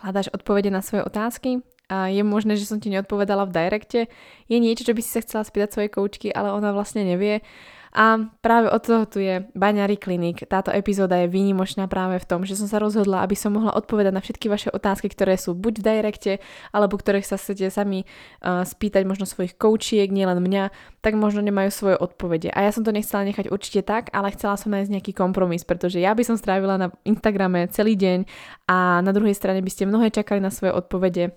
Hľadáš odpovede na svoje otázky? A je možné, že som ti neodpovedala v directe? Je niečo, čo by si sa chcela spýtať svojej koučky, ale ona vlastne nevie? A práve od toho tu je Baňary klinik. Táto epizóda je výnimočná práve v tom, že som sa rozhodla, aby som mohla odpovedať na všetky vaše otázky, ktoré sú buď v directe, alebo ktorých sa chcete sami uh, spýtať možno svojich koučiek, nielen mňa, tak možno nemajú svoje odpovede. A ja som to nechcela nechať určite tak, ale chcela som nájsť nejaký kompromis, pretože ja by som strávila na Instagrame celý deň a na druhej strane by ste mnohé čakali na svoje odpovede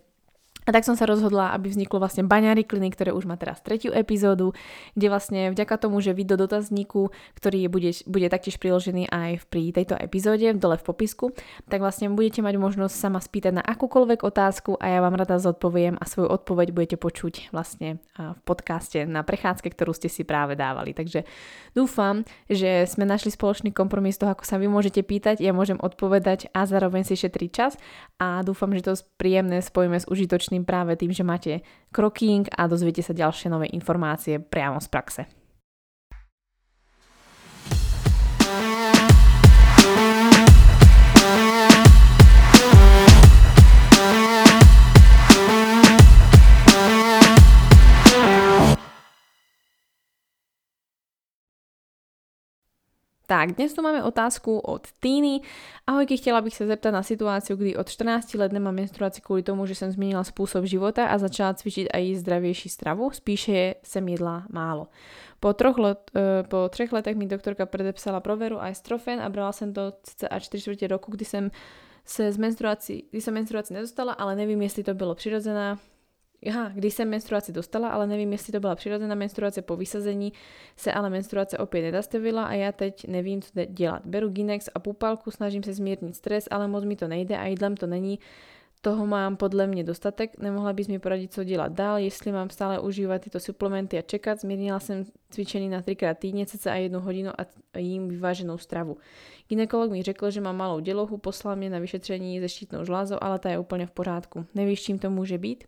a tak som sa rozhodla, aby vzniklo vlastne Baňári klinik, ktoré už má teraz tretiu epizódu, kde vlastne vďaka tomu, že vy do dotazníku, ktorý bude, bude taktiež priložený aj pri tejto epizóde, dole v popisku, tak vlastne budete mať možnosť sa ma spýtať na akúkoľvek otázku a ja vám rada zodpoviem a svoju odpoveď budete počuť vlastne v podcaste na prechádzke, ktorú ste si práve dávali. Takže dúfam, že sme našli spoločný kompromis toho, ako sa vy môžete pýtať, ja môžem odpovedať a zároveň si šetriť čas a dúfam, že to príjemné spojíme s užitočným úspešným práve tým, že máte kroking a dozviete sa ďalšie nové informácie priamo z praxe. Tak, dnes tu máme otázku od Týny. Ahojky, chcela bych sa zeptať na situáciu, kdy od 14 let nemám menstruáciu kvôli tomu, že som zmenila spôsob života a začala cvičiť aj zdravejší stravu, spíše sem jedla málo. Po, troch let, uh, po třech letech mi doktorka predepsala proveru a estrofen a brala som to cca 4 čtvrte roku, kdy som se z menstruácií, kdy som menstruácii nedostala, ale nevím, jestli to bylo přirozená, Aha, když jsem menstruaci dostala, ale nevím, jestli to byla přirozená menstruace po vysazení, se ale menstruace opět nedastavila a já teď nevím, co dělat. Beru Ginex a pupalku, snažím se zmírnit stres, ale moc mi to nejde a jídlem to není. Toho mám podle mě dostatek, nemohla bys mi poradit, co dělat dál, jestli mám stále užívat tyto suplementy a čekat. Zmírnila jsem cvičení na třikrát týdně, cca jednu hodinu a jím vyváženou stravu. Ginekolog mi řekl, že mám malou dělohu, poslal mě na vyšetření ze štítnou žlázou, ale ta je úplně v pořádku. Nevíš, čím to může být?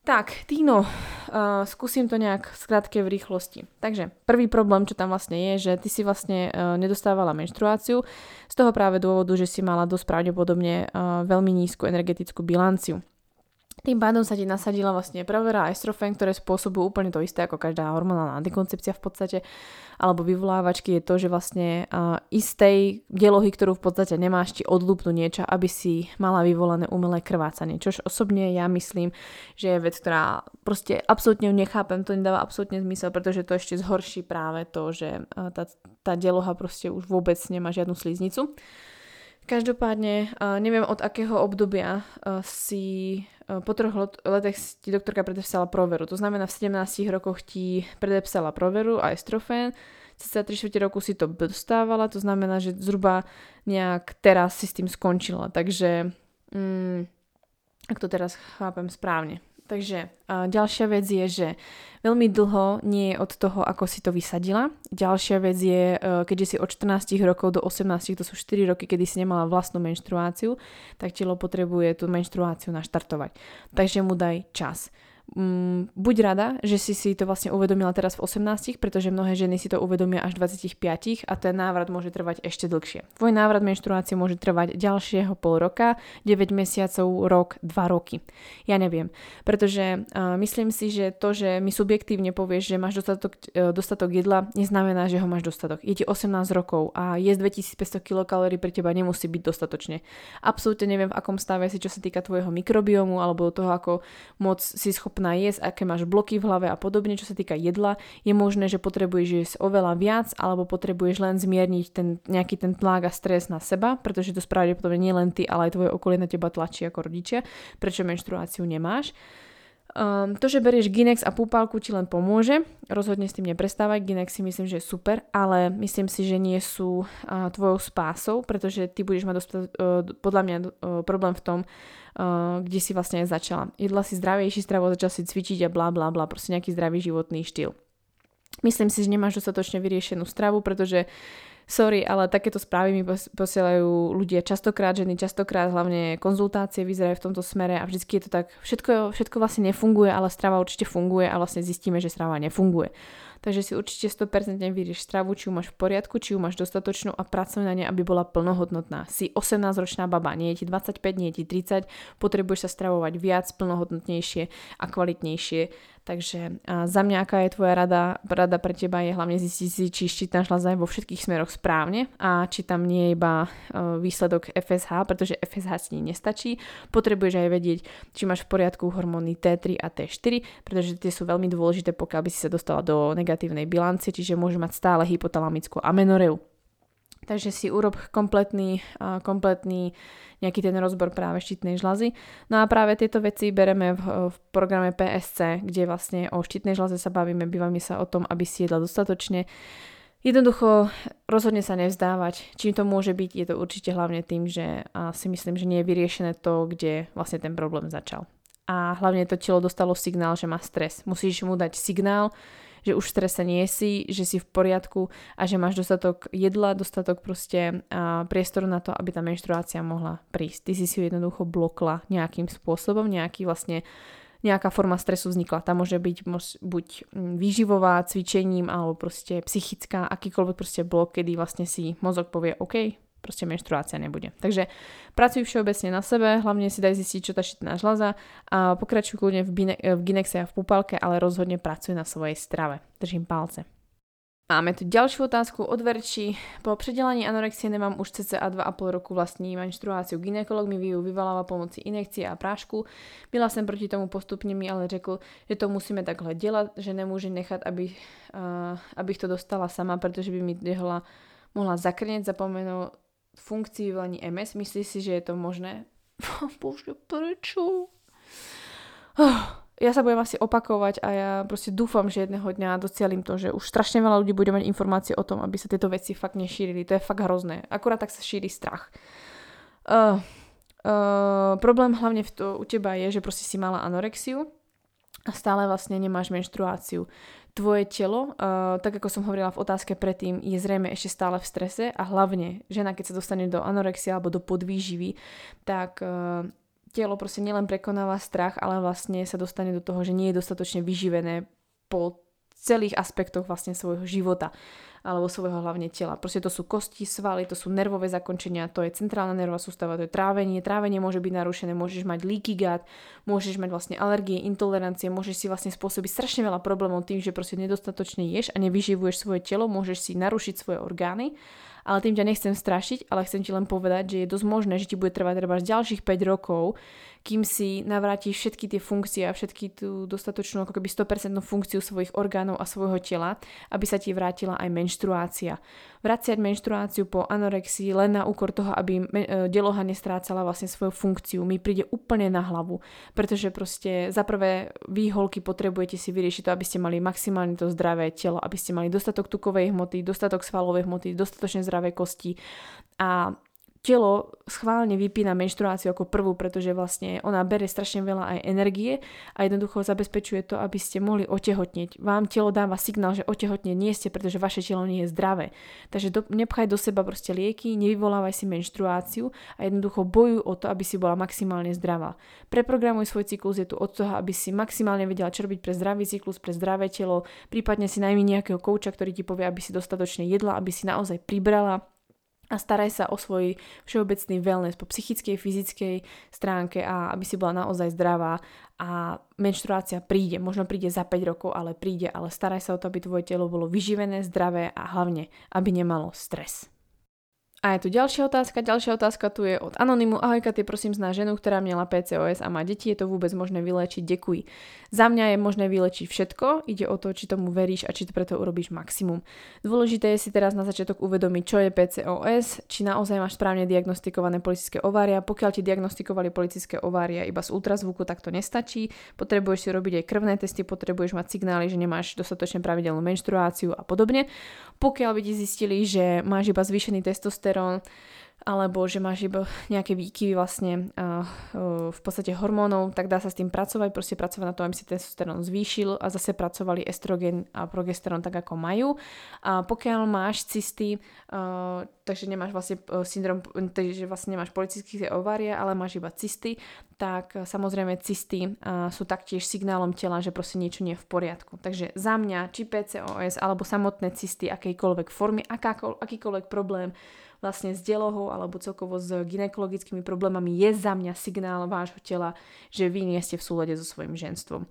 Tak, Tino, uh, skúsim to nejak skrátke v rýchlosti. Takže prvý problém, čo tam vlastne je, že ty si vlastne uh, nedostávala menštruáciu z toho práve dôvodu, že si mala dosť pravdepodobne uh, veľmi nízku energetickú bilanciu. Tým pádom sa ti nasadila vlastne pravera a estrofen, ktoré spôsobujú úplne to isté ako každá hormonálna antikoncepcia v podstate, alebo vyvolávačky je to, že vlastne uh, istej delohy, ktorú v podstate nemáš, ti odlúpnú niečo, aby si mala vyvolané umelé krvácanie. Čož osobne ja myslím, že je vec, ktorá proste absolútne nechápem, to nedáva absolútne zmysel, pretože to ešte zhorší práve to, že uh, tá, tá deloha proste už vôbec nemá žiadnu sliznicu. Každopádne neviem od akého obdobia si po troch letech ti doktorka predepsala proveru. To znamená v 17 rokoch ti predepsala proveru a estrofén. Cca 3 čtvrte roku si to dostávala, to znamená, že zhruba nejak teraz si s tým skončila. Takže, mm, ak to teraz chápem správne. Takže a ďalšia vec je, že veľmi dlho nie je od toho, ako si to vysadila. Ďalšia vec je, e, keďže si od 14 rokov do 18, to sú 4 roky, kedy si nemala vlastnú menštruáciu, tak telo potrebuje tú menštruáciu naštartovať. Takže mu daj čas mm, buď rada, že si si to vlastne uvedomila teraz v 18, pretože mnohé ženy si to uvedomia až v 25 a ten návrat môže trvať ešte dlhšie. Tvoj návrat menštruácie môže trvať ďalšieho pol roka, 9 mesiacov, rok, 2 roky. Ja neviem, pretože uh, myslím si, že to, že mi subjektívne povieš, že máš dostatok, uh, dostatok jedla, neznamená, že ho máš dostatok. Je ti 18 rokov a jesť 2500 kilokalórií pre teba nemusí byť dostatočne. Absolútne neviem, v akom stave si, čo sa týka tvojho mikrobiomu alebo toho, ako moc si schopná schopná jesť, aké máš bloky v hlave a podobne, čo sa týka jedla, je možné, že potrebuješ jesť oveľa viac alebo potrebuješ len zmierniť ten, nejaký ten tlak a stres na seba, pretože to pravdepodobne nie len ty, ale aj tvoje okolie na teba tlačí ako rodičia, prečo menštruáciu nemáš. Um, to, že berieš Ginex a púpalku ti len pomôže, rozhodne s tým neprestávať, Ginex si myslím, že je super, ale myslím si, že nie sú uh, tvojou spásou, pretože ty budeš mať dostať, uh, podľa mňa uh, problém v tom, uh, kde si vlastne aj začala. Jedla si zdravejší stravu, začala si cvičiť a bla bla bla, proste nejaký zdravý životný štýl. Myslím si, že nemáš dostatočne vyriešenú stravu, pretože sorry, ale takéto správy mi posielajú ľudia častokrát, ženy častokrát, hlavne konzultácie vyzerajú v tomto smere a vždycky je to tak, všetko, všetko vlastne nefunguje, ale strava určite funguje a vlastne zistíme, že strava nefunguje. Takže si určite 100% vyrieš stravu, či ju máš v poriadku, či ju máš dostatočnú a pracuj na nej, aby bola plnohodnotná. Si 18-ročná baba, nie je ti 25, nie je ti 30, potrebuješ sa stravovať viac, plnohodnotnejšie a kvalitnejšie Takže za mňa, aká je tvoja rada, rada pre teba je hlavne zistiť si, či štítna žľaza je vo všetkých smeroch správne a či tam nie je iba e, výsledok FSH, pretože FSH si nestačí. Potrebuješ aj vedieť, či máš v poriadku hormóny T3 a T4, pretože tie sú veľmi dôležité, pokiaľ by si sa dostala do negatívnej bilancie, čiže môže mať stále hypotalamickú amenoreu. Takže si urob kompletný, kompletný nejaký ten rozbor práve štítnej žľazy. No a práve tieto veci bereme v, v programe PSC, kde vlastne o štítnej žľaze sa bavíme, bývame sa o tom, aby si jedla dostatočne. Jednoducho rozhodne sa nevzdávať. Čím to môže byť, je to určite hlavne tým, že si myslím, že nie je vyriešené to, kde vlastne ten problém začal. A hlavne to telo dostalo signál, že má stres. Musíš mu dať signál, že už v strese nie si, že si v poriadku a že máš dostatok jedla, dostatok proste priestoru na to, aby tá menštruácia mohla prísť. Ty si si ju jednoducho blokla nejakým spôsobom, nejaký vlastne nejaká forma stresu vznikla. Tá môže byť buď výživová, cvičením, alebo proste psychická, akýkoľvek proste blok, kedy vlastne si mozog povie OK, proste menštruácia nebude. Takže pracuj všeobecne na sebe, hlavne si daj zistiť, čo tá štítna žľaza a pokračuj kľudne v, bine, v ginexe a v púpalke, ale rozhodne pracuj na svojej strave. Držím palce. Máme tu ďalšiu otázku od Verči. Po predelaní anorexie nemám už cca 2,5 roku vlastní menštruáciu. Ginekolog mi ju vyvaláva pomoci inekcie a prášku. Byla som proti tomu postupne mi ale řekl, že to musíme takhle delať, že nemôže nechať, aby, uh, abych to dostala sama, pretože by mi dehla mohla zakrneť, zapomenul funkcii volení MS. Myslíš si, že je to možné? Bože, prečo? Oh, ja sa budem asi opakovať a ja proste dúfam, že jedného dňa docielím to, že už strašne veľa ľudí bude mať informácie o tom, aby sa tieto veci fakt nešírili. To je fakt hrozné. Akurát tak sa šíri strach. Uh, uh, problém hlavne v to, u teba je, že proste si mala anorexiu a stále vlastne nemáš menštruáciu tvoje telo, uh, tak ako som hovorila v otázke predtým, je zrejme ešte stále v strese a hlavne žena, keď sa dostane do anorexie alebo do podvýživy, tak uh, telo proste nielen prekonáva strach, ale vlastne sa dostane do toho, že nie je dostatočne vyživené po celých aspektoch vlastne svojho života alebo svojho hlavne tela. Proste to sú kosti, svaly, to sú nervové zakončenia, to je centrálna nervová sústava, to je trávenie. Trávenie môže byť narušené, môžeš mať leaky gut, môžeš mať vlastne alergie, intolerancie, môžeš si vlastne spôsobiť strašne veľa problémov tým, že proste nedostatočne ješ a nevyživuješ svoje telo, môžeš si narušiť svoje orgány ale tým ťa nechcem strašiť, ale chcem ti len povedať, že je dosť možné, že ti bude trvať treba ďalších 5 rokov, kým si navrátiš všetky tie funkcie a všetky tú dostatočnú ako keby 100% funkciu svojich orgánov a svojho tela, aby sa ti vrátila aj menštruácia. Vraciať menštruáciu po anorexii len na úkor toho, aby e, deloha nestrácala vlastne svoju funkciu, mi príde úplne na hlavu, pretože proste za prvé výholky potrebujete si vyriešiť to, aby ste mali maximálne to zdravé telo, aby ste mali dostatok tukovej hmoty, dostatok svalovej hmoty, dostatočne zdravé kosti. A telo schválne vypína menštruáciu ako prvú, pretože vlastne ona bere strašne veľa aj energie a jednoducho zabezpečuje to, aby ste mohli otehotneť. Vám telo dáva signál, že otehotne nie ste, pretože vaše telo nie je zdravé. Takže do, nepchaj do seba proste lieky, nevyvolávaj si menštruáciu a jednoducho bojuj o to, aby si bola maximálne zdravá. Preprogramuj svoj cyklus, je tu od toho, aby si maximálne vedela, čo robiť pre zdravý cyklus, pre zdravé telo, prípadne si najmi nejakého kouča, ktorý ti povie, aby si dostatočne jedla, aby si naozaj pribrala a staraj sa o svoj všeobecný wellness po psychickej, fyzickej stránke a aby si bola naozaj zdravá. A menštruácia príde, možno príde za 5 rokov, ale príde, ale staraj sa o to, aby tvoje telo bolo vyživené, zdravé a hlavne, aby nemalo stres. A je tu ďalšia otázka. Ďalšia otázka tu je od Anonymu. Ahojka, ty prosím zná ženu, ktorá měla PCOS a má deti. Je to vôbec možné vylečiť? Ďakuj. Za mňa je možné vylečiť všetko. Ide o to, či tomu veríš a či to preto urobíš maximum. Dôležité je si teraz na začiatok uvedomiť, čo je PCOS, či naozaj máš správne diagnostikované politické ovária. Pokiaľ ti diagnostikovali politické ovária iba z ultrazvuku, tak to nestačí. Potrebuješ si robiť aj krvné testy, potrebuješ mať signály, že nemáš dostatočne pravidelnú menštruáciu a podobne. Pokiaľ by ti zistili, že máš iba zvýšený testosterón, alebo že máš iba nejaké výkyvy vlastne v podstate hormónov, tak dá sa s tým pracovať, proste pracovať na tom, aby si testosterón zvýšil a zase pracovali estrogen a progesterón tak, ako majú. A pokiaľ máš cysty, takže nemáš vlastne syndrom, takže vlastne nemáš politické ovárie, ale máš iba cysty, tak samozrejme cysty sú taktiež signálom tela, že proste niečo nie je v poriadku. Takže za mňa, či PCOS, alebo samotné cysty akejkoľvek formy, akýkoľvek problém, vlastne s delohou alebo celkovo s ginekologickými problémami je za mňa signál vášho tela, že vy nie ste v súlade so svojím ženstvom.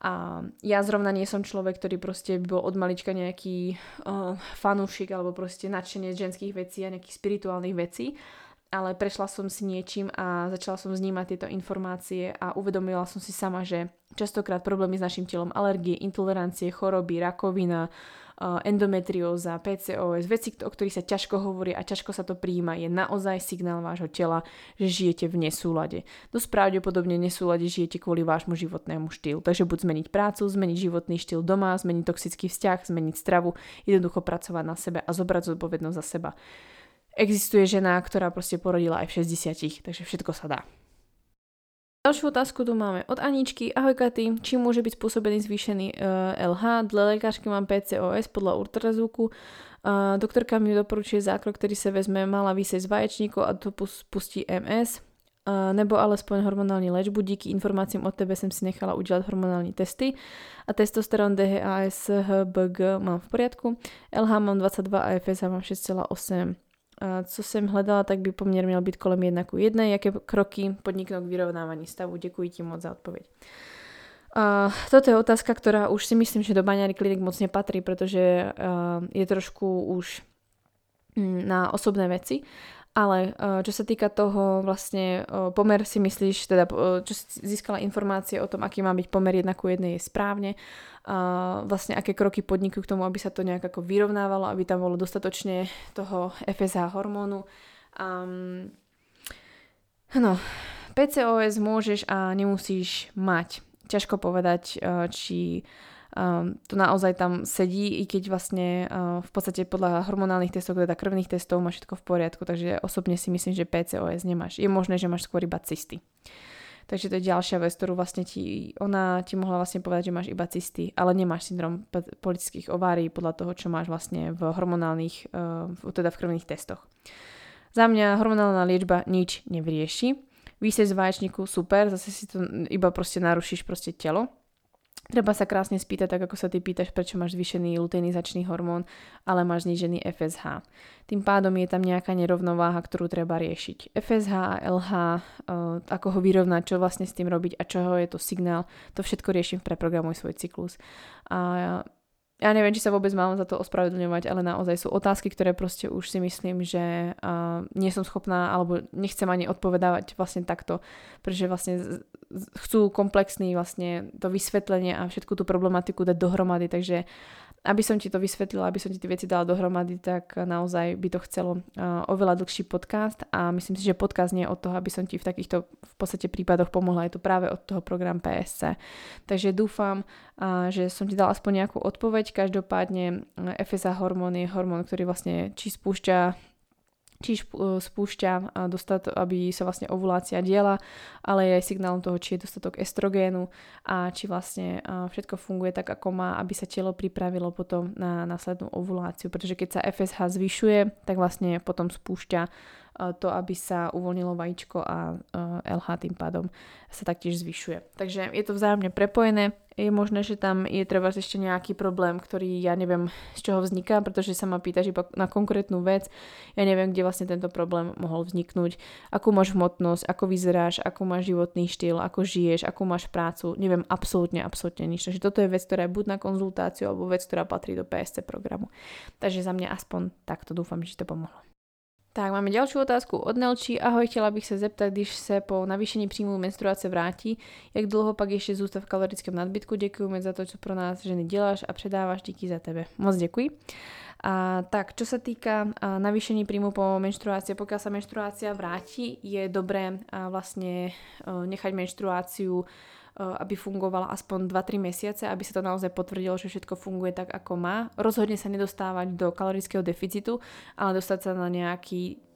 A ja zrovna nie som človek, ktorý proste bol od malička nejaký uh, fanúšik alebo proste nadšenie ženských vecí a nejakých spirituálnych vecí, ale prešla som si niečím a začala som znímať tieto informácie a uvedomila som si sama, že častokrát problémy s našim telom, alergie, intolerancie, choroby, rakovina, endometrióza, PCOS, veci, o ktorých sa ťažko hovorí a ťažko sa to príjma, je naozaj signál vášho tela, že žijete v nesúlade. Dosť pravdepodobne nesúlade žijete kvôli vášmu životnému štýlu. Takže buď zmeniť prácu, zmeniť životný štýl doma, zmeniť toxický vzťah, zmeniť stravu, jednoducho pracovať na sebe a zobrať zodpovednosť za seba. Existuje žena, ktorá proste porodila aj v 60, takže všetko sa dá. Ďalšiu otázku tu máme od Aničky. Ahoj Katy, či môže byť spôsobený zvýšený uh, eh, LH? Dle lekářky mám PCOS podľa ultrazvuku. Uh, doktorka mi doporučuje zákrok, ktorý sa vezme mala výsej z vaječníkov a to pustí MS. Uh, nebo alespoň hormonálnu léčbu. Díky informáciám od tebe som si nechala udělat hormonální testy a testosterón DHA SHBG mám v poriadku. LH mám 22 a FSH mám 6,8 co jsem hledala, tak by poměr měl být kolem 1 ku 1. Jaké kroky podniknout k vyrovnávání stavu? Děkuji ti moc za odpoveď. Uh, toto je otázka, ktorá už si myslím, že do baňári klinik moc nepatrí, pretože uh, je trošku už mm, na osobné veci. Ale uh, čo sa týka toho vlastne uh, pomer si myslíš, teda uh, čo si získala informácie o tom, aký má byť pomer 1 ku 1 je správne vlastne aké kroky podnikujú k tomu, aby sa to nejak ako vyrovnávalo, aby tam bolo dostatočne toho FSH hormónu. Um, no, PCOS môžeš a nemusíš mať. Ťažko povedať, či um, to naozaj tam sedí, i keď vlastne uh, v podstate podľa hormonálnych testov, teda krvných testov má všetko v poriadku, takže osobne si myslím, že PCOS nemáš. Je možné, že máš skôr iba cysty. Takže to je ďalšia vec, ktorú vlastne ti, ona ti mohla vlastne povedať, že máš iba cysty, ale nemáš syndrom politických ovárií podľa toho, čo máš vlastne v hormonálnych, uh, teda v krvných testoch. Za mňa hormonálna liečba nič nevyrieši. Výsej z vaječníku super, zase si to iba proste narušíš proste telo, Treba sa krásne spýtať, tak ako sa ty pýtaš, prečo máš zvýšený luteinizačný hormón, ale máš znížený FSH. Tým pádom je tam nejaká nerovnováha, ktorú treba riešiť. FSH a LH, eh, ako ho vyrovnať, čo vlastne s tým robiť a čoho je to signál, to všetko riešim v Preprogramuj svoj cyklus. A ja neviem, či sa vôbec mám za to ospravedlňovať, ale naozaj sú otázky, ktoré proste už si myslím, že uh, nie som schopná alebo nechcem ani odpovedávať vlastne takto, pretože vlastne chcú komplexný vlastne to vysvetlenie a všetku tú problematiku dať dohromady, takže aby som ti to vysvetlila, aby som ti tie veci dala dohromady, tak naozaj by to chcelo oveľa dlhší podcast a myslím si, že podcast nie je od toho, aby som ti v takýchto v podstate prípadoch pomohla, je to práve od toho program PSC. Takže dúfam, že som ti dala aspoň nejakú odpoveď, každopádne FSA hormón je hormón, ktorý vlastne či spúšťa či e, spúšťa, dostat, aby sa vlastne ovulácia diela, ale je aj signálom toho, či je dostatok estrogénu a či vlastne všetko funguje tak, ako má, aby sa telo pripravilo potom na následnú ovuláciu. Pretože keď sa FSH zvyšuje, tak vlastne potom spúšťa to, aby sa uvoľnilo vajíčko a LH tým pádom sa taktiež zvyšuje. Takže je to vzájomne prepojené. Je možné, že tam je treba ešte nejaký problém, ktorý ja neviem z čoho vzniká, pretože sa ma pýtaš iba na konkrétnu vec. Ja neviem, kde vlastne tento problém mohol vzniknúť, akú máš hmotnosť, ako vyzeráš, akú máš životný štýl, ako žiješ, akú máš prácu. Neviem absolútne, absolútne nič. Takže toto je vec, ktorá je buď na konzultáciu, alebo vec, ktorá patrí do PSC programu. Takže za mňa aspoň takto dúfam, že to pomohlo. Tak, máme ďalšiu otázku od Nelči. Ahoj, chtěla bych se zeptat, když se po navýšení příjmu menstruace vrátí, jak dlouho pak ještě zůstat v kalorickém nadbytku. Děkujeme za to, co pro nás ženy děláš a předáváš díky za tebe. Moc děkuji. A, tak, čo sa týka a, navýšení príjmu po menštruácii, pokiaľ sa menštruácia vráti, je dobré a, vlastne a, nechať menštruáciu aby fungovala aspoň 2-3 mesiace, aby sa to naozaj potvrdilo, že všetko funguje tak, ako má. Rozhodne sa nedostávať do kalorického deficitu, ale dostať sa na nejaký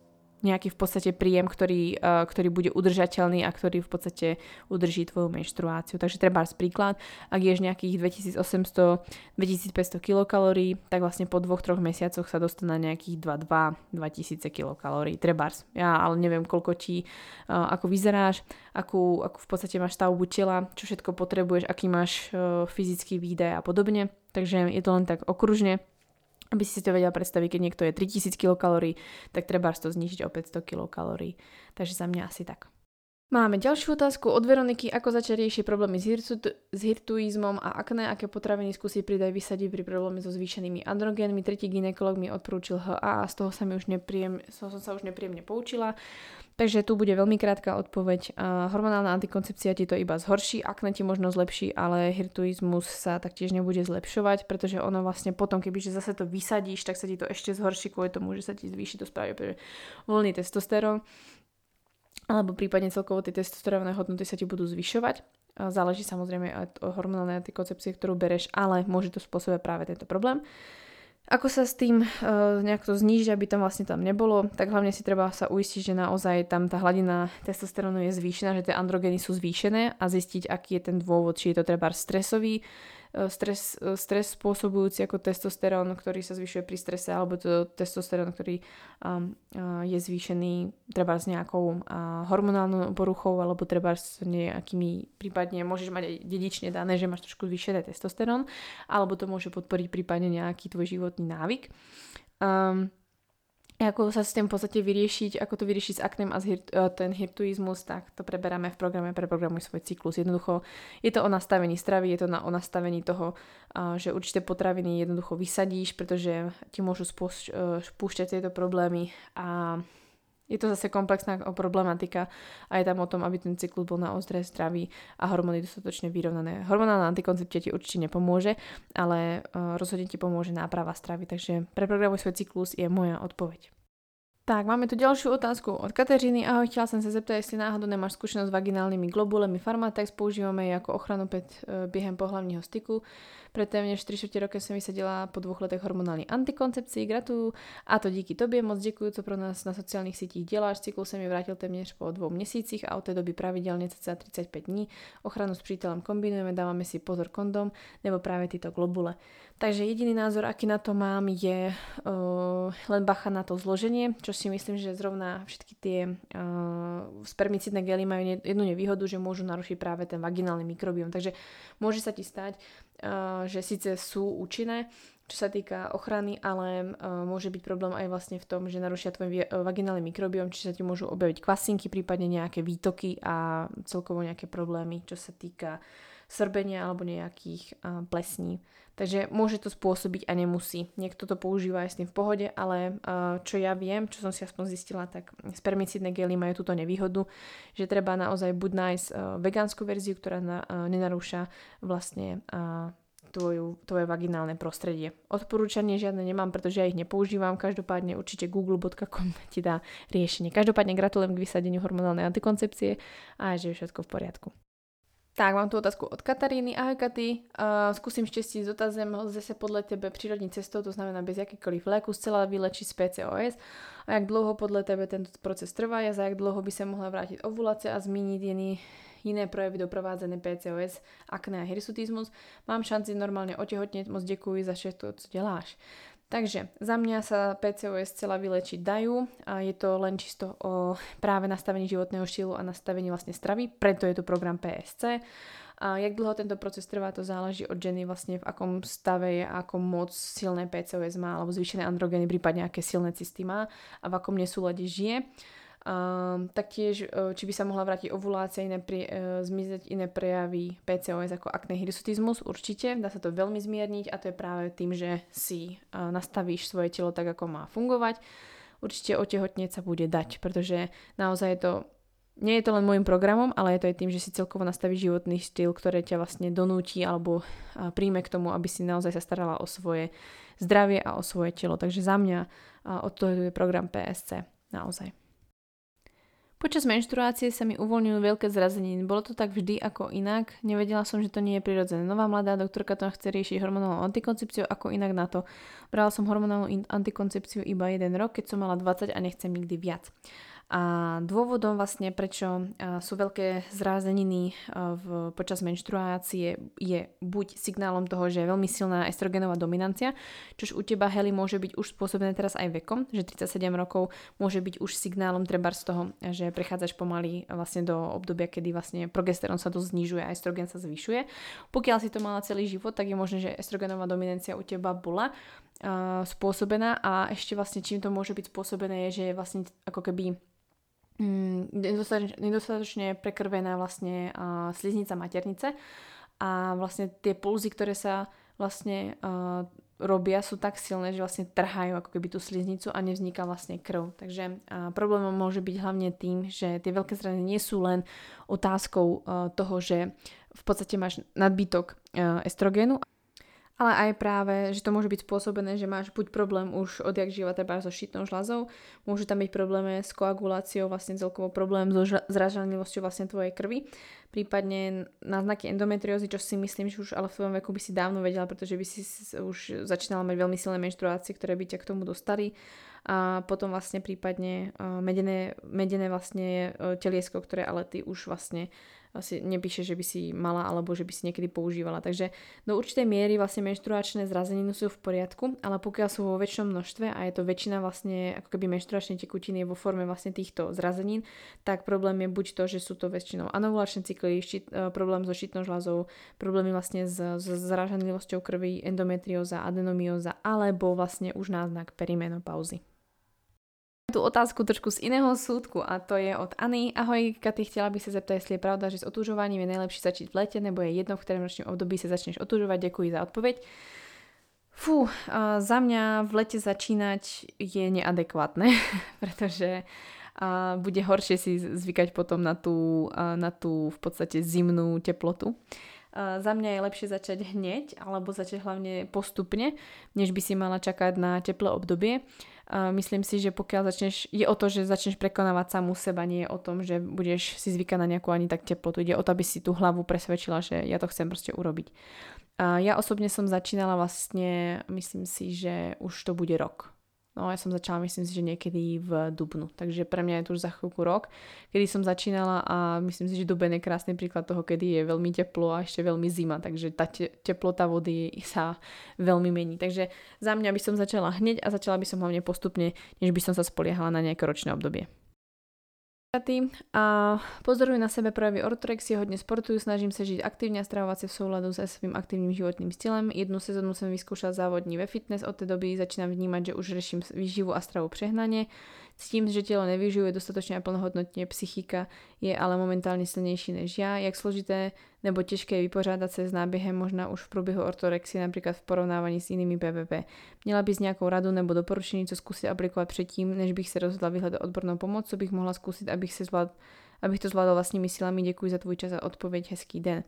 nejaký v podstate príjem, ktorý, uh, ktorý bude udržateľný a ktorý v podstate udrží tvoju menštruáciu. Takže treba príklad, ak ješ nejakých 2800-2500 kilokalórií, tak vlastne po dvoch, troch mesiacoch sa dostane na nejakých 2-2 2000 kilokalórií. Trebárs. Ja ale neviem, koľko ti, uh, ako vyzeráš, akú, akú v podstate máš stavbu tela, čo všetko potrebuješ, aký máš uh, fyzický výdaj a podobne. Takže je to len tak okružne aby si si to vedela predstaviť, keď niekto je 3000 kilokalórií, tak treba to znižiť o 500 kilokalórií. Takže za mňa asi tak. Máme ďalšiu otázku od Veroniky, ako začať riešiť problémy s, hirtu, s hirtuizmom a akné, aké potraviny skúsiť pridať vysadiť pri probléme so zvýšenými androgénmi. Tretí ginekolog mi odporúčil HA a z toho, sa mi už nepríjem, som sa už nepríjemne poučila. Takže tu bude veľmi krátka odpoveď. hormonálna antikoncepcia ti to iba zhorší, akné ti možno zlepší, ale hirtuizmus sa taktiež nebude zlepšovať, pretože ono vlastne potom, kebyže zase to vysadíš, tak sa ti to ešte zhorší kvôli tomu, že sa ti zvýši to správne voľný testosterón alebo prípadne celkovo tie testosterónne hodnoty sa ti budú zvyšovať. Záleží samozrejme aj od hormonálnej antikoncepcie, ktorú bereš, ale môže to spôsobiť práve tento problém. Ako sa s tým uh, nejak to znížiť, aby tam vlastne tam nebolo, tak hlavne si treba sa uistiť, že naozaj tam tá hladina testosterónu je zvýšená, že tie androgeny sú zvýšené a zistiť, aký je ten dôvod, či je to treba stresový E, stres, e, stres spôsobujúci ako testosterón, ktorý sa zvyšuje pri strese, alebo to testosterón, ktorý um, uh, je zvýšený treba s nejakou uh, hormonálnou poruchou, alebo treba s nejakými, prípadne môžeš mať aj dedične dané, že máš trošku zvýšené testosterón, alebo to môže podporiť prípadne nejaký tvoj životný návyk. Um, ako sa s tým v podstate vyriešiť, ako to vyriešiť s aknem a e, ten hirtuizmus, tak to preberáme v programe Preprogramuj svoj cyklus. Jednoducho je to o nastavení stravy, je to na, o nastavení toho, že určité potraviny jednoducho vysadíš, pretože ti môžu spúšťať tieto problémy a je to zase komplexná problematika a je tam o tom, aby ten cyklus bol naozaj zdravý a hormóny dostatočne vyrovnané. Hormonálna antikoncepcia ti určite nepomôže, ale uh, rozhodne ti pomôže náprava stravy, takže preprogramuj svoj cyklus je moja odpoveď. Tak, máme tu ďalšiu otázku od Kateřiny. Ahoj, chcela som sa zeptať, jestli náhodou nemáš skúsenosť s vaginálnymi globulemi Farmatex, používame ju ako ochranu pred biehem pohľavního styku. Pred téměř 3 čtvrtě roky jsem vysadila po dvou letech hormonální antikoncepci. Gratuluju a to díky tobě. Moc děkuji, co pro nás na sociálních sítích děláš. Cyklus se mi vrátil téměř po dvou měsících a od té doby pravidelně cca 35 dní. Ochranu s přítelem kombinujeme, dáváme si pozor kondom nebo právě tyto globule. Takže jediný názor, aký na to mám, je uh, len bacha na to zloženie, čo si myslím, že zrovna všetky tie uh, spermicidné gely majú jednu nevýhodu, že môžu narušiť práve ten vaginálny mikrobiom. Takže môže sa ti stať, že síce sú účinné, čo sa týka ochrany, ale uh, môže byť problém aj vlastne v tom, že narušia tvoj uh, vaginálny mikrobiom, či sa ti môžu objaviť kvasinky, prípadne nejaké výtoky a celkovo nejaké problémy, čo sa týka srbenia alebo nejakých plesní. Takže môže to spôsobiť a nemusí. Niekto to používa aj s tým v pohode, ale čo ja viem, čo som si aspoň zistila, tak spermicidné gely majú túto nevýhodu, že treba naozaj buď nájsť vegánsku verziu, ktorá na, nenarúša vlastne tvoju, tvoje vaginálne prostredie. Odporúčanie žiadne nemám, pretože ja ich nepoužívam. Každopádne určite google.com ti dá riešenie. Každopádne gratulujem k vysadeniu hormonálnej antikoncepcie a že je všetko v poriadku. Tak, mám tu otázku od Kataríny. Ahoj Katy, uh, skúsim štěstí s dotazem, lze se podle tebe přírodní cestou, to znamená bez jakýkoliv léku, zcela vylečiť z PCOS a jak dlouho podle tebe tento proces trvá a za jak dlouho by se mohla vrátiť ovulace a zmínit jiný, jiné projevy doprovázené PCOS, akné a hirsutismus. Mám šanci normálne otehotnieť, moc děkuji za všetko, co děláš. Takže za mňa sa PCOS celá vylečiť dajú a je to len čisto o práve nastavení životného štýlu a nastavení vlastne stravy, preto je tu program PSC. A jak dlho tento proces trvá, to záleží od ženy vlastne v akom stave je, ako moc silné PCOS má, alebo zvýšené androgeny, prípadne aké silné cysty má a v akom nesúlade žije. Um, taktiež, uh, či by sa mohla vrátiť ovulácia, iné pri, uh, zmizať iné prejavy PCOS ako akné hirsutismus, určite, dá sa to veľmi zmierniť a to je práve tým, že si uh, nastavíš svoje telo tak, ako má fungovať. Určite otehotnieť sa bude dať, pretože naozaj je to nie je to len môjim programom, ale je to aj tým, že si celkovo nastavíš životný štýl, ktoré ťa vlastne donúti alebo príjme k tomu, aby si naozaj sa starala o svoje zdravie a o svoje telo. Takže za mňa od toho je program PSC. Naozaj. Počas menštruácie sa mi uvoľnili veľké zrazeniny. Bolo to tak vždy ako inak. Nevedela som, že to nie je prirodzené. Nová mladá doktorka to chce riešiť hormonálnou antikoncepciou ako inak na to. Brala som hormonálnu antikoncepciu iba jeden rok, keď som mala 20 a nechcem nikdy viac. A dôvodom vlastne, prečo sú veľké zrázeniny v, počas menštruácie je buď signálom toho, že je veľmi silná estrogenová dominancia, čož u teba Heli môže byť už spôsobené teraz aj vekom, že 37 rokov môže byť už signálom treba z toho, že prechádzaš pomaly vlastne do obdobia, kedy vlastne progesterón sa dosť znižuje a estrogen sa zvyšuje. Pokiaľ si to mala celý život, tak je možné, že estrogenová dominancia u teba bola spôsobená a ešte vlastne čím to môže byť spôsobené je, že je vlastne ako keby nedostatočne, nedostatočne prekrvená vlastne sliznica maternice a vlastne tie pulzy, ktoré sa vlastne robia, sú tak silné, že vlastne trhajú ako keby tú sliznicu a nevzniká vlastne krv. Takže uh, problémom môže byť hlavne tým, že tie veľké zranenia nie sú len otázkou toho, že v podstate máš nadbytok uh, estrogénu, ale aj práve, že to môže byť spôsobené, že máš buď problém už odjak živa treba so štítnou žľazou, môže tam byť problémy s koaguláciou, vlastne celkovo problém so zražanlivosťou vlastne tvojej krvi, prípadne náznaky endometriózy, čo si myslím, že už ale v tvojom veku by si dávno vedela, pretože by si už začínala mať veľmi silné menštruácie, ktoré by ťa k tomu dostali. A potom vlastne prípadne medené, medené vlastne e, teliesko, ktoré ale ty už vlastne asi nepíše, že by si mala alebo že by si niekedy používala. Takže do určitej miery vlastne menštruačné zrazeniny sú v poriadku, ale pokiaľ sú vo väčšom množstve a je to väčšina vlastne ako keby menštruačnej tekutiny je vo forme vlastne týchto zrazenín, tak problém je buď to, že sú to väčšinou anovulačné cykly, štít, e, problém so štítnou žľazou, problémy vlastne s, s zraženlivosťou krvi, endometrióza, adenomióza alebo vlastne už náznak perimenopauzy tú otázku trošku z iného súdku a to je odAny. Ahoj, Katy, chcela by sa zeptať, jestli je pravda, že s otužovaním je najlepšie začať v lete, nebo je jedno, v ktorom ročnom období sa začneš otužovať. Ďakujem za odpoveď. Fú, za mňa v lete začínať je neadekvátne, pretože uh, bude horšie si zvykať potom na tú, na tú v podstate zimnú teplotu. Za mňa je lepšie začať hneď, alebo začať hlavne postupne, než by si mala čakať na teplé obdobie. Myslím si, že pokiaľ začneš, je o to, že začneš prekonávať samú seba, nie je o tom, že budeš si zvykať na nejakú ani tak teplotu. Ide o to, aby si tú hlavu presvedčila, že ja to chcem proste urobiť. Ja osobne som začínala vlastne, myslím si, že už to bude rok No ja som začala myslím si, že niekedy v Dubnu. Takže pre mňa je to už za chvíľku rok, kedy som začínala a myslím si, že Duben je krásny príklad toho, kedy je veľmi teplo a ešte veľmi zima. Takže tá te- teplota vody sa veľmi mení. Takže za mňa by som začala hneď a začala by som hlavne postupne, než by som sa spoliehala na nejaké ročné obdobie a pozorujú na sebe projavy ortorexie, hodne sportujú, snažím sa žiť aktívne a stravovať sa v súladu so svojím aktívnym životným stylem. Jednu sezónu som vyskúšal závodní ve fitness, od tej doby začínam vnímať, že už riešim výživu a stravu prehnanie. Cítim, že telo nevyživuje dostatočne a plnohodnotne, psychika je ale momentálne silnejší než ja. Jak složité nebo ťažké vypořádať sa s náběhem možná už v průběhu ortorexie, napríklad v porovnávaní s inými PPP. Měla bys nejakou radu nebo doporučení, co skúsiť aplikovať předtím, než bych se rozhodla vyhľadať odbornou pomoc, co bych mohla skúsiť, abych, se zvlád, abych to zvládla vlastnými silami. Děkuji za tvoj čas a odpoveď. Hezký den.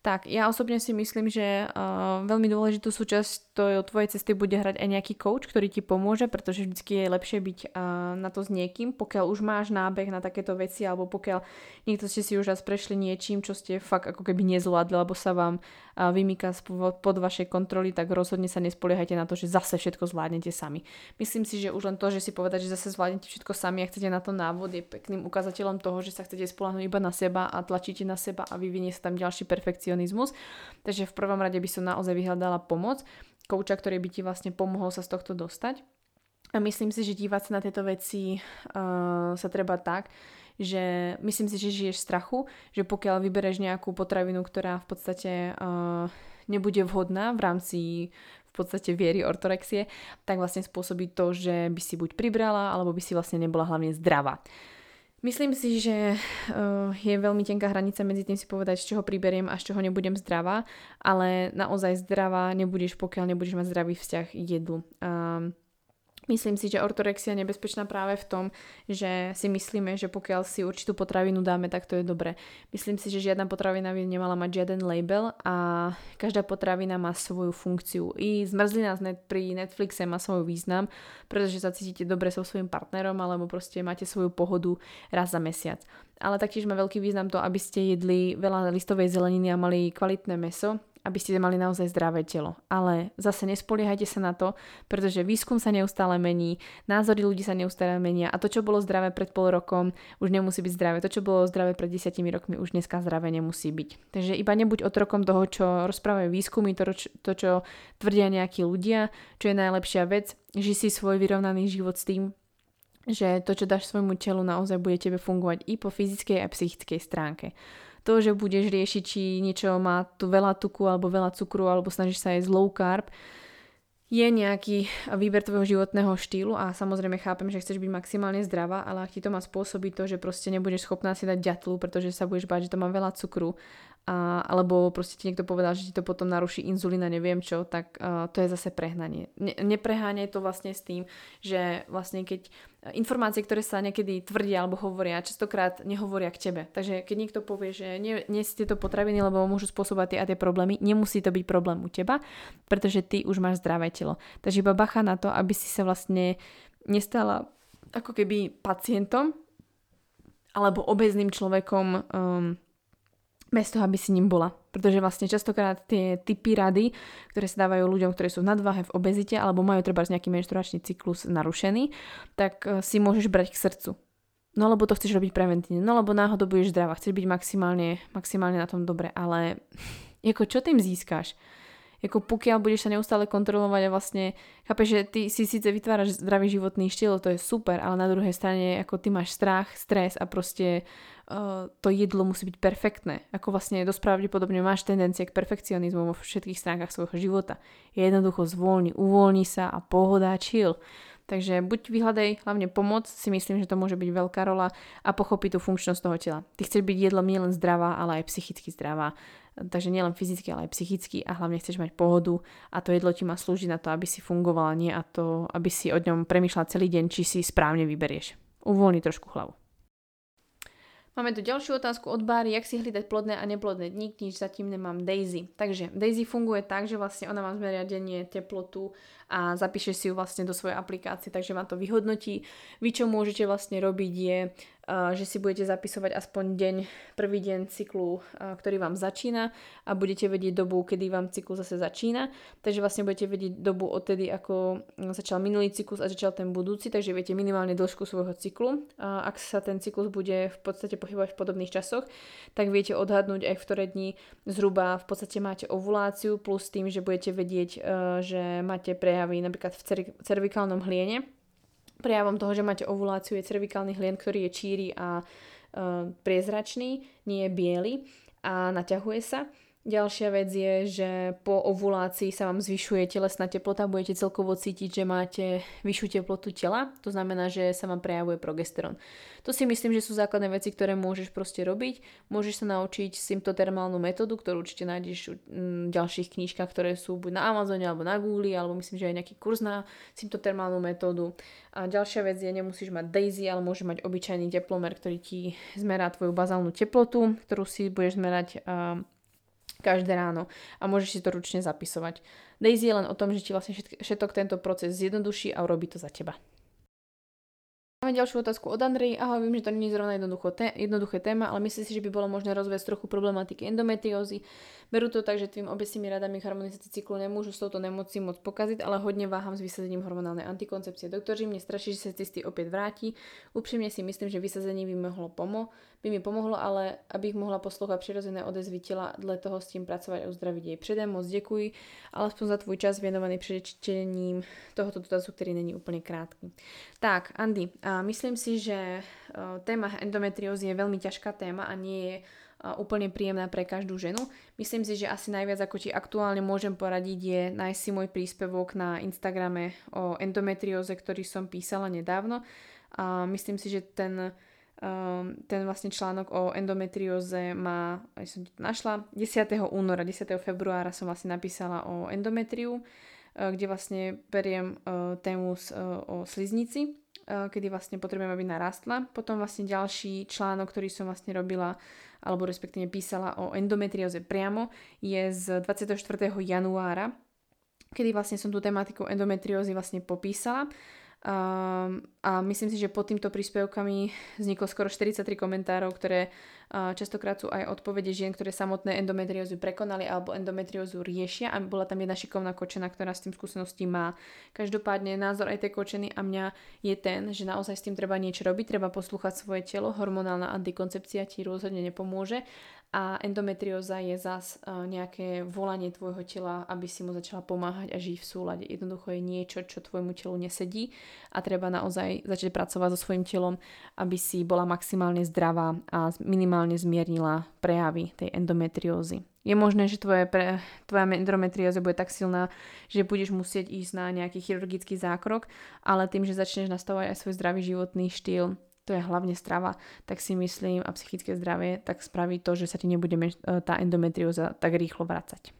Tak, ja osobne si myslím, že uh, veľmi dôležitú súčasť to tvojej cesty bude hrať aj nejaký coach, ktorý ti pomôže, pretože vždy je lepšie byť uh, na to s niekým, pokiaľ už máš nábeh na takéto veci, alebo pokiaľ niekto ste si už raz prešli niečím, čo ste fakt ako keby nezvládli, alebo sa vám vymýka pod vašej kontroly, tak rozhodne sa nespoliehajte na to, že zase všetko zvládnete sami. Myslím si, že už len to, že si povedať, že zase zvládnete všetko sami a chcete na to návod, je pekným ukazateľom toho, že sa chcete spolahnúť iba na seba a tlačíte na seba a vyvinie sa tam ďalší perfekcionizmus. Takže v prvom rade by som naozaj vyhľadala pomoc, kouča, ktorý by ti vlastne pomohol sa z tohto dostať. A myslím si, že dívať sa na tieto veci uh, sa treba tak, že myslím si, že žiješ strachu, že pokiaľ vybereš nejakú potravinu, ktorá v podstate uh, nebude vhodná v rámci v podstate viery ortorexie, tak vlastne spôsobí to, že by si buď pribrala, alebo by si vlastne nebola hlavne zdravá. Myslím si, že uh, je veľmi tenká hranica medzi tým si povedať, z čoho priberiem a z čoho nebudem zdravá, ale naozaj zdravá nebudeš, pokiaľ nebudeš mať zdravý vzťah k jedlu. Um, Myslím si, že ortorexia je nebezpečná práve v tom, že si myslíme, že pokiaľ si určitú potravinu dáme, tak to je dobré. Myslím si, že žiadna potravina by nemala mať žiaden label a každá potravina má svoju funkciu. I zmrzlina pri Netflixe má svoj význam, pretože sa cítite dobre so svojím partnerom alebo proste máte svoju pohodu raz za mesiac. Ale taktiež má veľký význam to, aby ste jedli veľa listovej zeleniny a mali kvalitné meso, aby ste mali naozaj zdravé telo. Ale zase nespoliehajte sa na to, pretože výskum sa neustále mení, názory ľudí sa neustále menia a to, čo bolo zdravé pred pol rokom, už nemusí byť zdravé. To, čo bolo zdravé pred desiatimi rokmi, už dneska zdravé nemusí byť. Takže iba nebuď otrokom toho, čo rozprávajú výskumy, to, to čo tvrdia nejakí ľudia, čo je najlepšia vec. Ži si svoj vyrovnaný život s tým, že to, čo dáš svojmu telu, naozaj bude tebe fungovať i po fyzickej a psychickej stránke to, že budeš riešiť, či niečo má tu veľa tuku alebo veľa cukru alebo snažíš sa jesť low carb, je nejaký výber tvojho životného štýlu a samozrejme chápem, že chceš byť maximálne zdravá, ale ak ti to má spôsobiť to, že proste nebudeš schopná si dať ďatlu, pretože sa budeš báť, že to má veľa cukru a, alebo proste ti niekto povedal, že ti to potom naruší inzulín neviem čo, tak uh, to je zase prehnanie. Ne, nepreháňaj to vlastne s tým, že vlastne keď informácie, ktoré sa niekedy tvrdia alebo hovoria, častokrát nehovoria k tebe. Takže keď niekto povie, že nie, nie si tieto potraviny, lebo môžu spôsobovať tie a tie problémy, nemusí to byť problém u teba, pretože ty už máš zdravé telo. Takže iba bacha na to, aby si sa vlastne nestala ako keby pacientom alebo obezným človekom um, bez toho, aby si ním bola. Pretože vlastne častokrát tie typy rady, ktoré sa dávajú ľuďom, ktorí sú v nadváhe, v obezite alebo majú treba nejaký menštruačný cyklus narušený, tak e, si môžeš brať k srdcu. No lebo to chceš robiť preventívne, no lebo náhodou budeš zdravá, chceš byť maximálne, maximálne na tom dobre, ale ako čo tým získáš? Jako pokiaľ budeš sa neustále kontrolovať a vlastne chápeš, že ty si síce vytváraš zdravý životný štýl, to je super, ale na druhej strane ako ty máš strach, stres a proste to jedlo musí byť perfektné. Ako vlastne dosť pravdepodobne máš tendencie k perfekcionizmu vo všetkých stránkach svojho života. Jednoducho zvolni, uvoľni sa a pohoda, chill. Takže buď vyhľadaj hlavne pomoc, si myslím, že to môže byť veľká rola a pochopiť tú funkčnosť toho tela. Ty chceš byť jedlom nielen zdravá, ale aj psychicky zdravá. Takže nielen fyzicky, ale aj psychicky a hlavne chceš mať pohodu a to jedlo ti má slúžiť na to, aby si fungovala, nie a to, aby si o ňom premýšľala celý deň, či si správne vyberieš. Uvoľni trošku hlavu. Máme tu ďalšiu otázku od Báry, jak si hľadať plodné a neplodné dní, nič zatím nemám Daisy. Takže Daisy funguje tak, že vlastne ona vám zmeria denne teplotu a zapíše si ju vlastne do svojej aplikácie, takže vám to vyhodnotí. Vy čo môžete vlastne robiť je, že si budete zapisovať aspoň deň, prvý deň cyklu, ktorý vám začína a budete vedieť dobu, kedy vám cyklus zase začína. Takže vlastne budete vedieť dobu odtedy, ako začal minulý cyklus a začal ten budúci, takže viete minimálne dĺžku svojho cyklu. Ak sa ten cyklus bude v podstate pohybovať v podobných časoch, tak viete odhadnúť aj v ktoré dni zhruba v podstate máte ovuláciu plus tým, že budete vedieť, že máte prejavy napríklad v cervikálnom hliene, Prejavom toho, že máte ovuláciu je cervikálny hlien, ktorý je číry a e, priezračný, nie je biely a naťahuje sa. Ďalšia vec je, že po ovulácii sa vám zvyšuje telesná teplota, budete celkovo cítiť, že máte vyššiu teplotu tela, to znamená, že sa vám prejavuje progesterón. To si myslím, že sú základné veci, ktoré môžeš proste robiť. Môžeš sa naučiť symptotermálnu metódu, ktorú určite nájdeš v ďalších knížkach, ktoré sú buď na Amazone alebo na Google, alebo myslím, že aj nejaký kurz na symptotermálnu metódu. A ďalšia vec je, nemusíš mať Daisy, ale môžeš mať obyčajný teplomer, ktorý ti zmerá tvoju bazálnu teplotu, ktorú si budeš zmerať každé ráno a môžeš si to ručne zapisovať. Daisy je len o tom, že ti vlastne všetok tento proces zjednoduší a urobí to za teba. Máme ďalšiu otázku od Andrej. Ahoj, viem, že to nie je zrovna jednoduché téma, ale myslím si, že by bolo možné rozviesť trochu problematiky endometriózy. Berú to tak, že tým obecnými radami harmonizácie cyklu nemôžu s touto nemocí moc pokaziť, ale hodne váham s vysazením hormonálnej antikoncepcie. Doktor mne straší, že sa cysty opäť vráti. Úprimne si myslím, že vysazenie by mohlo pomo- by mi pomohlo, ale aby ich mohla poslúchať prirodzené odezvy tela, dle toho s tým pracovať a uzdraviť jej. Predem moc ďakuj, alespoň za tvoj čas venovaný prečtením tohoto dotazu, ktorý není úplne krátky. Tak, Andy, a myslím si, že téma endometriózy je veľmi ťažká téma a nie je úplne príjemná pre každú ženu. Myslím si, že asi najviac ako ti aktuálne môžem poradiť je nájsť si môj príspevok na Instagrame o endometrióze, ktorý som písala nedávno. A myslím si, že ten Um, ten vlastne článok o endometrióze má, aj som to našla, 10. února, 10. februára som vlastne napísala o endometriu kde vlastne beriem tému o sliznici, kedy vlastne potrebujem, aby narastla. Potom vlastne ďalší článok, ktorý som vlastne robila alebo respektíve písala o endometrióze priamo, je z 24. januára, kedy vlastne som tú tematiku endometriózy vlastne popísala Um, a myslím si, že pod týmto príspevkami vzniklo skoro 43 komentárov, ktoré uh, častokrát sú aj odpovede žien, ktoré samotné endometriózu prekonali alebo endometriózu riešia. A bola tam jedna šikovná kočena, ktorá s tým skúsenosti má. Každopádne názor aj tej kočeny a mňa je ten, že naozaj s tým treba niečo robiť, treba poslúchať svoje telo, hormonálna antikoncepcia ti rozhodne nepomôže a endometrióza je zas uh, nejaké volanie tvojho tela, aby si mu začala pomáhať a žiť v súlade. Jednoducho je niečo, čo tvojmu telu nesedí a treba naozaj začať pracovať so svojím telom, aby si bola maximálne zdravá a minimálne zmiernila prejavy tej endometriózy. Je možné, že tvoje pre, tvoja endometrióza bude tak silná, že budeš musieť ísť na nejaký chirurgický zákrok, ale tým, že začneš nastavovať aj svoj zdravý životný štýl, to je hlavne strava, tak si myslím a psychické zdravie, tak spraví to, že sa ti nebude e, tá endometrióza tak rýchlo vracať.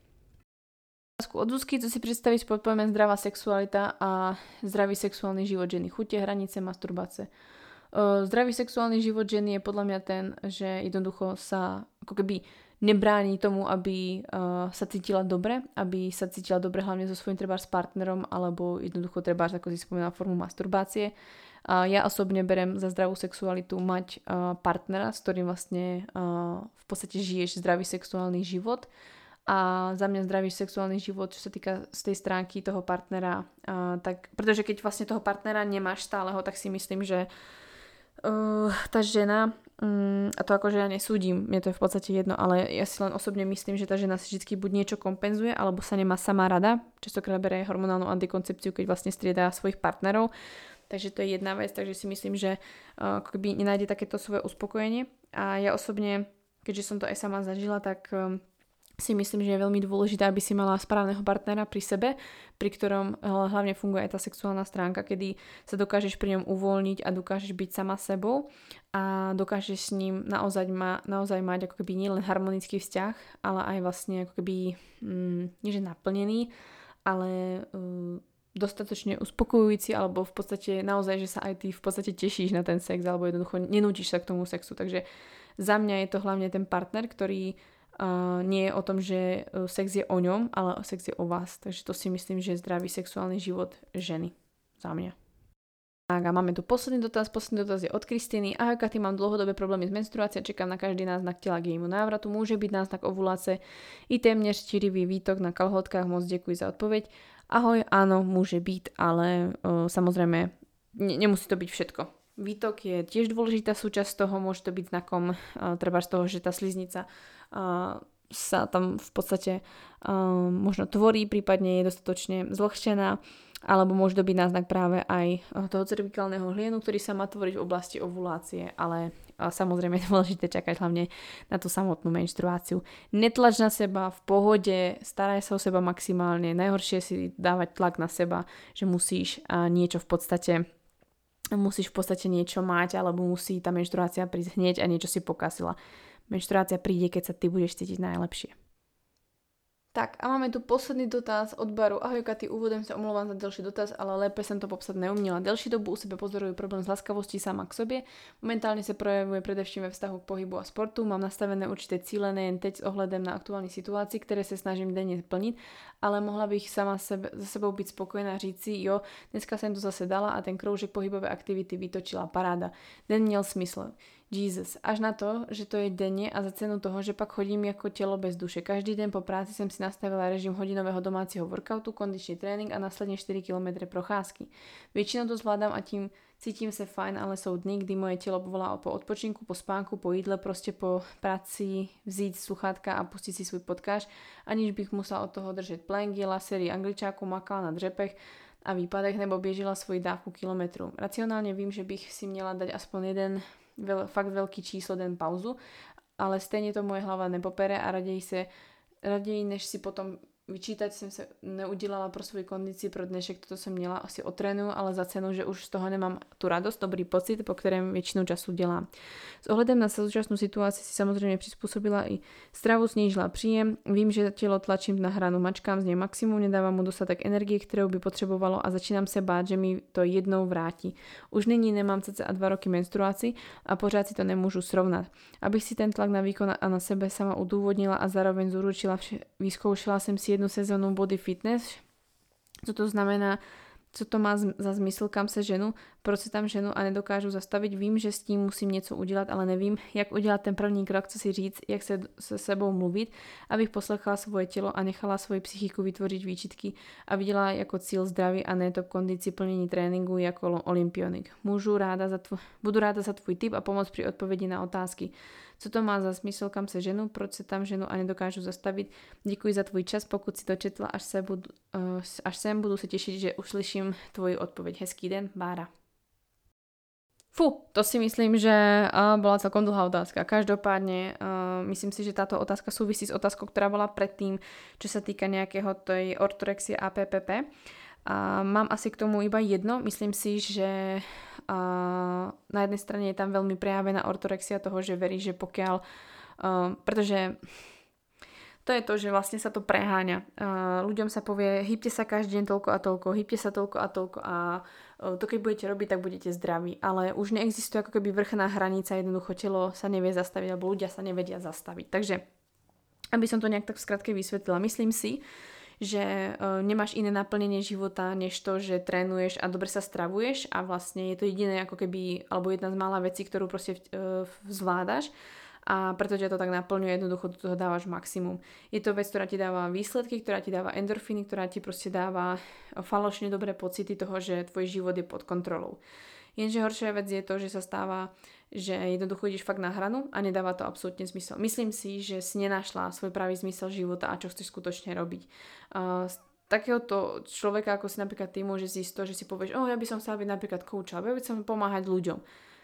Od Zuzky, co si predstavíš pod pojmem zdravá sexualita a zdravý sexuálny život ženy, chute, hranice, masturbace. E, zdravý sexuálny život ženy je podľa mňa ten, že jednoducho sa ako keby nebráni tomu, aby uh, sa cítila dobre, aby sa cítila dobre hlavne so svojím trebárs partnerom alebo jednoducho trebárs, ako si spomínala, formu masturbácie. Ja osobne berem za zdravú sexualitu mať uh, partnera, s ktorým vlastne uh, v podstate žiješ zdravý sexuálny život. A za mňa zdravý sexuálny život, čo sa týka z tej stránky toho partnera, uh, tak, pretože keď vlastne toho partnera nemáš stáleho, tak si myslím, že uh, tá žena, um, a to akože ja nesúdim, mne to je v podstate jedno, ale ja si len osobne myslím, že tá žena si vždy buď niečo kompenzuje, alebo sa nemá sama rada, častokrát berie hormonálnu antikoncepciu, keď vlastne striedá svojich partnerov Takže to je jedna vec, takže si myslím, že uh, keby nenájde takéto svoje uspokojenie. A ja osobne, keďže som to aj sama zažila, tak um, si myslím, že je veľmi dôležité, aby si mala správneho partnera pri sebe, pri ktorom hlavne funguje aj tá sexuálna stránka, kedy sa dokážeš pri ňom uvoľniť a dokážeš byť sama sebou a dokážeš s ním naozaj, ma, naozaj mať ako keby nielen harmonický vzťah, ale aj vlastne ako keby, mm, nie že naplnený, ale uh, dostatočne uspokojujúci alebo v podstate naozaj, že sa aj ty v podstate tešíš na ten sex alebo jednoducho nenútiš sa k tomu sexu. Takže za mňa je to hlavne ten partner, ktorý uh, nie je o tom, že uh, sex je o ňom, ale sex je o vás. Takže to si myslím, že je zdravý sexuálny život ženy. Za mňa. Tak a máme tu posledný dotaz. Posledný dotaz je od Kristiny. Ahoj Katy, mám dlhodobé problémy s menstruáciou, čekám na každý náznak tela k jejmu návratu. Môže byť náznak ovulácie i téměř čirivý výtok na kalhotkách. Moc ďakujem za odpoveď. Ahoj, áno, môže byť, ale uh, samozrejme ne, nemusí to byť všetko. Výtok je tiež dôležitá súčasť toho, môže to byť znakom uh, treba z toho, že tá sliznica uh, sa tam v podstate uh, možno tvorí, prípadne je dostatočne zlhčená, alebo môže to byť náznak práve aj toho cervikálneho hlienu, ktorý sa má tvoriť v oblasti ovulácie, ale samozrejme je dôležité čakať hlavne na tú samotnú menštruáciu. Netlač na seba, v pohode, staraj sa o seba maximálne. Najhoršie si dávať tlak na seba, že musíš niečo v podstate musíš v podstate niečo mať, alebo musí tá menštruácia prísť hneď a niečo si pokazila. Menštruácia príde, keď sa ty budeš cítiť najlepšie. Tak a máme tu posledný dotaz od baru. Ahoj Katy, úvodem sa omlouvám za delší dotaz, ale lépe jsem to popsat neuměla. Delší dobu u sebe pozoruju problém s laskavostí sama k sobě. Momentálně se projevuje především ve vztahu k pohybu a sportu. Mám nastavené určité cíle nejen teď s ohledem na aktuální situaci, které se snažím denně plnit, ale mohla bych sama sebe, za sebou být spokojená a říct si, jo, dneska jsem to zase dala a ten kroužek pohybové aktivity vytočila paráda. Den měl smysl. Jesus, až na to, že to je denne a za cenu toho, že pak chodím ako telo bez duše. Každý den po práci som si nastavila režim hodinového domáceho workoutu, kondičný trénink a následne 4 km procházky. Většinou to zvládam a tím cítim sa fajn, ale sú dny, kdy moje telo volá po odpočinku, po spánku, po jídle, proste po práci vzít sluchátka a pustiť si svoj podkáž, aniž bych musela od toho držať plengy, lasery, angličáku, makala na dřepech a výpadech nebo biežila svoji dávku kilometru. Racionálne vím, že bych si měla dať aspoň jeden veľ, fakt veľký číslo den pauzu, ale stejne to moje hlava nepopere a radej, se, radej než si potom vyčítať jsem se neudělala pro svou kondici pro dnešek, toto jsem měla asi otrénu, ale za cenu, že už z toho nemám tu radost, dobrý pocit, po kterém většinu času dělám. S ohledem na současnou situaci si samozřejmě přizpůsobila i stravu, snížila příjem, vím, že tělo tlačím na hranu, mačkám z něj maximum, nedávám mu dostatek energie, kterou by potřebovalo a začínám se bát, že mi to jednou vrátí. Už nyní nemám cca dva roky menstruaci a pořád si to nemůžu srovnat. Abych si ten tlak na výkon a na sebe sama udůvodnila a zároveň zúručila, vyzkoušela jsem si jednu sezónu body fitness, co to znamená co to má za zmysl, kam se ženu, proč se tam ženu a nedokážu zastavit. Vím, že s tím musím něco udělat, ale nevím, jak udělat ten první krok, co si říct, jak se se sebou mluvit, abych poslechala svoje tělo a nechala svoji psychiku vytvořit výčitky a viděla jako cíl zdraví a ne to kondici plnění tréninku jako olympionik. Můžu ráda za tvo- budu ráda za tvůj tip a pomoc při odpovědi na otázky co to má za smysl, kam se ženu, proč se tam ženu a nedokážu zastavit. Děkuji za tvůj čas, pokud si to četla, až, se budu, uh, až sem budu se těšit, že uslyším tvoji odpověď. Hezký den, Bára. Fú, to si myslím, že uh, bola celkom dlhá otázka. Každopádne uh, myslím si, že táto otázka súvisí s otázkou, ktorá bola predtým, čo sa týka nejakého tej ortorexie. A mám asi k tomu iba jedno. Myslím si, že na jednej strane je tam veľmi prejavená ortorexia toho, že verí, že pokiaľ... Uh, pretože to je to, že vlastne sa to preháňa. Uh, ľuďom sa povie, hýbte sa každý deň toľko a toľko, hýbte sa toľko a toľko a uh, to keď budete robiť, tak budete zdraví. Ale už neexistuje ako keby vrchná hranica, jednoducho telo sa nevie zastaviť, alebo ľudia sa nevedia zastaviť. Takže, aby som to nejak tak v skratke vysvetlila, myslím si, že uh, nemáš iné naplnenie života, než to, že trénuješ a dobre sa stravuješ a vlastne je to jediné ako keby, alebo jedna z mála vecí, ktorú proste uh, zvládaš a preto ťa to tak naplňuje, jednoducho do toho dávaš maximum. Je to vec, ktorá ti dáva výsledky, ktorá ti dáva endorfíny, ktorá ti proste dáva falošne dobré pocity toho, že tvoj život je pod kontrolou. Jenže horšia vec je to, že sa stáva že jednoducho ideš fakt na hranu a nedáva to absolútne zmysel. Myslím si, že si nenašla svoj pravý zmysel života a čo chceš skutočne robiť. Uh, takéhoto človeka, ako si napríklad ty, môže zísť to, že si povieš, oh, ja by som chcela byť napríklad coach, alebo ja by som pomáhať ľuďom.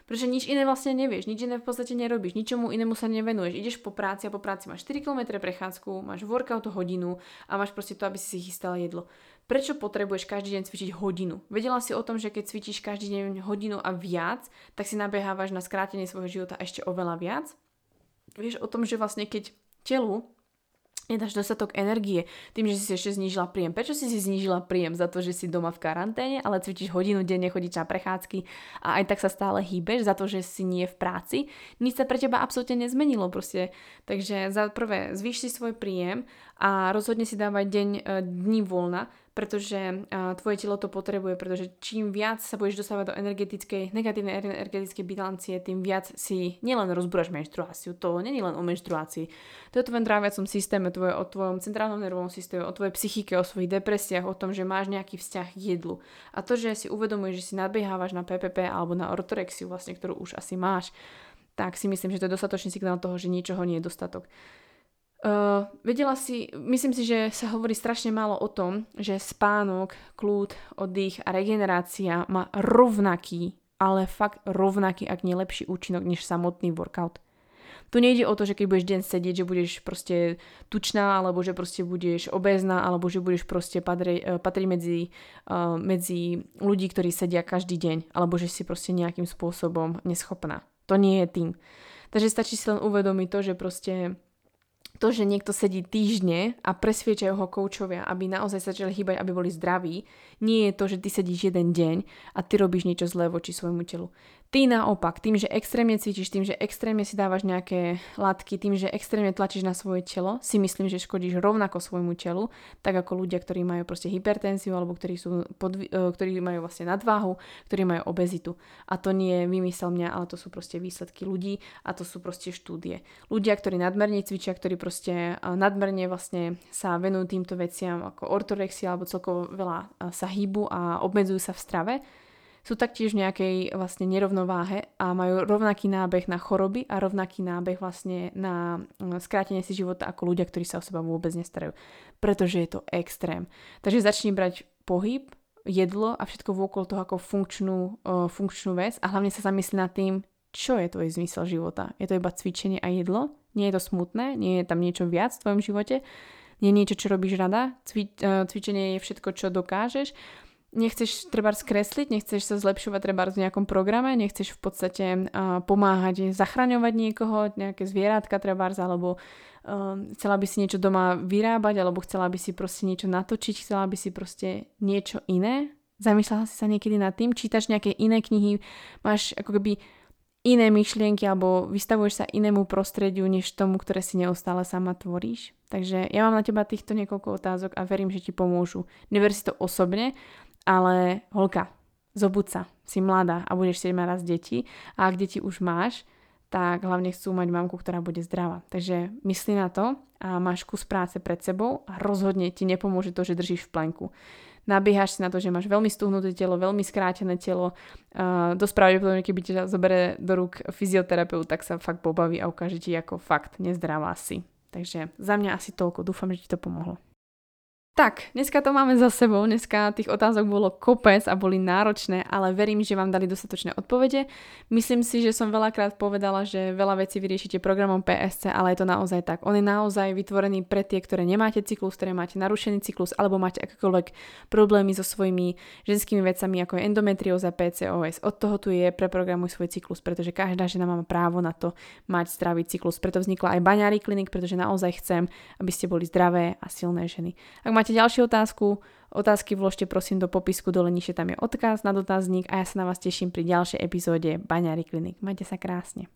Pretože nič iné vlastne nevieš, nič iné v podstate nerobíš, ničomu inému sa nevenuješ. Ideš po práci a po práci máš 4 km prechádzku, máš workout hodinu a máš proste to, aby si si chystal jedlo. Prečo potrebuješ každý deň cvičiť hodinu? Vedela si o tom, že keď cvičíš každý deň hodinu a viac, tak si nabehávaš na skrátenie svojho života ešte oveľa viac? Vieš o tom, že vlastne keď telu nedáš dostatok energie tým, že si ešte znížila príjem. Prečo si si znížila príjem? Za to, že si doma v karanténe, ale cvičíš hodinu denne, chodíš na prechádzky a aj tak sa stále hýbeš za to, že si nie v práci. Nič sa pre teba absolútne nezmenilo proste. Takže za prvé, zvýš si svoj príjem a rozhodne si dávať deň, e, dní voľna, pretože uh, tvoje telo to potrebuje, pretože čím viac sa budeš dostávať do energetickej, negatívnej energetickej bilancie, tým viac si nielen rozbúraš menštruáciu, to není len o menštruácii, to je o tvojom tráviacom systéme, tvoje, o tvojom centrálnom nervovom systéme, o tvojej psychike, o svojich depresiách, o tom, že máš nejaký vzťah k jedlu. A to, že si uvedomuješ, že si nadbiehávaš na PPP alebo na ortorexiu, vlastne, ktorú už asi máš, tak si myslím, že to je dostatočný signál toho, že ničoho nie je dostatok. Uh, vedela si, myslím si, že sa hovorí strašne málo o tom, že spánok, kľud, oddych a regenerácia má rovnaký, ale fakt rovnaký, ak nie lepší účinok než samotný workout. Tu nejde o to, že keď budeš deň sedieť, že budeš proste tučná, alebo že proste budeš obézna, alebo že budeš proste patri, uh, patriť medzi, uh, medzi ľudí, ktorí sedia každý deň, alebo že si proste nejakým spôsobom neschopná. To nie je tým. Takže stačí si len uvedomiť to, že proste to, že niekto sedí týždne a presviečajú ho koučovia, aby naozaj sa začali hýbať, aby boli zdraví, nie je to, že ty sedíš jeden deň a ty robíš niečo zlé voči svojmu telu. Ty naopak, tým, že extrémne cvičíš, tým, že extrémne si dávaš nejaké látky, tým, že extrémne tlačíš na svoje telo, si myslím, že škodíš rovnako svojmu telu, tak ako ľudia, ktorí majú proste hypertenziu alebo ktorí, sú pod, e, ktorí majú vlastne nadváhu, ktorí majú obezitu. A to nie je vymysel mňa, ale to sú proste výsledky ľudí a to sú proste štúdie. Ľudia, ktorí nadmerne cvičia, ktorí proste e, nadmerne vlastne sa venujú týmto veciam ako ortorexia alebo celkovo veľa e, sa hýbu a obmedzujú sa v strave, sú taktiež v nejakej vlastne nerovnováhe a majú rovnaký nábeh na choroby a rovnaký nábeh vlastne na mm, skrátenie si života ako ľudia, ktorí sa o seba vôbec nestarajú. Pretože je to extrém. Takže začni brať pohyb, jedlo a všetko vôkol toho ako funkčnú, uh, funkčnú vec a hlavne sa zamysli nad tým, čo je tvoj zmysel života. Je to iba cvičenie a jedlo? Nie je to smutné? Nie je tam niečo viac v tvojom živote? nie je niečo, čo robíš rada. Cvi, uh, cvičenie je všetko, čo dokážeš. Nechceš treba skresliť, nechceš sa zlepšovať treba v nejakom programe, nechceš v podstate uh, pomáhať zachraňovať niekoho, nejaké zvieratka treba, alebo uh, chcela by si niečo doma vyrábať, alebo chcela by si proste niečo natočiť, chcela by si proste niečo iné. Zamýšľala si sa niekedy nad tým, čítaš nejaké iné knihy, máš ako keby iné myšlienky alebo vystavuješ sa inému prostrediu, než tomu, ktoré si neustále sama tvoríš. Takže ja mám na teba týchto niekoľko otázok a verím, že ti pomôžu. Never si to osobne, ale holka, zobud sa, si mladá a budeš si mať raz deti a ak deti už máš, tak hlavne chcú mať mamku, ktorá bude zdravá. Takže myslí na to a máš kus práce pred sebou a rozhodne ti nepomôže to, že držíš v plenku nabiehaš si na to, že máš veľmi stuhnuté telo, veľmi skrátené telo. Uh, dosť pravdepodobne, keby ťa zoberie do rúk fyzioterapeut, tak sa fakt pobaví a ukáže ti ako fakt nezdravá si. Takže za mňa asi toľko. Dúfam, že ti to pomohlo. Tak, dneska to máme za sebou, dneska tých otázok bolo kopec a boli náročné, ale verím, že vám dali dostatočné odpovede. Myslím si, že som veľakrát povedala, že veľa vecí vyriešite programom PSC, ale je to naozaj tak. On je naozaj vytvorený pre tie, ktoré nemáte cyklus, ktoré máte narušený cyklus, alebo máte akékoľvek problémy so svojimi ženskými vecami, ako je endometrióza, PCOS. Od toho tu je preprogramuj svoj cyklus, pretože každá žena má právo na to mať zdravý cyklus. Preto vznikla aj Baňári klinik, pretože naozaj chcem, aby ste boli zdravé a silné ženy. Ak máte máte ďalšiu otázku, otázky vložte prosím do popisku dole nižšie, tam je odkaz na dotazník a ja sa na vás teším pri ďalšej epizóde Baňári Klinik. Majte sa krásne.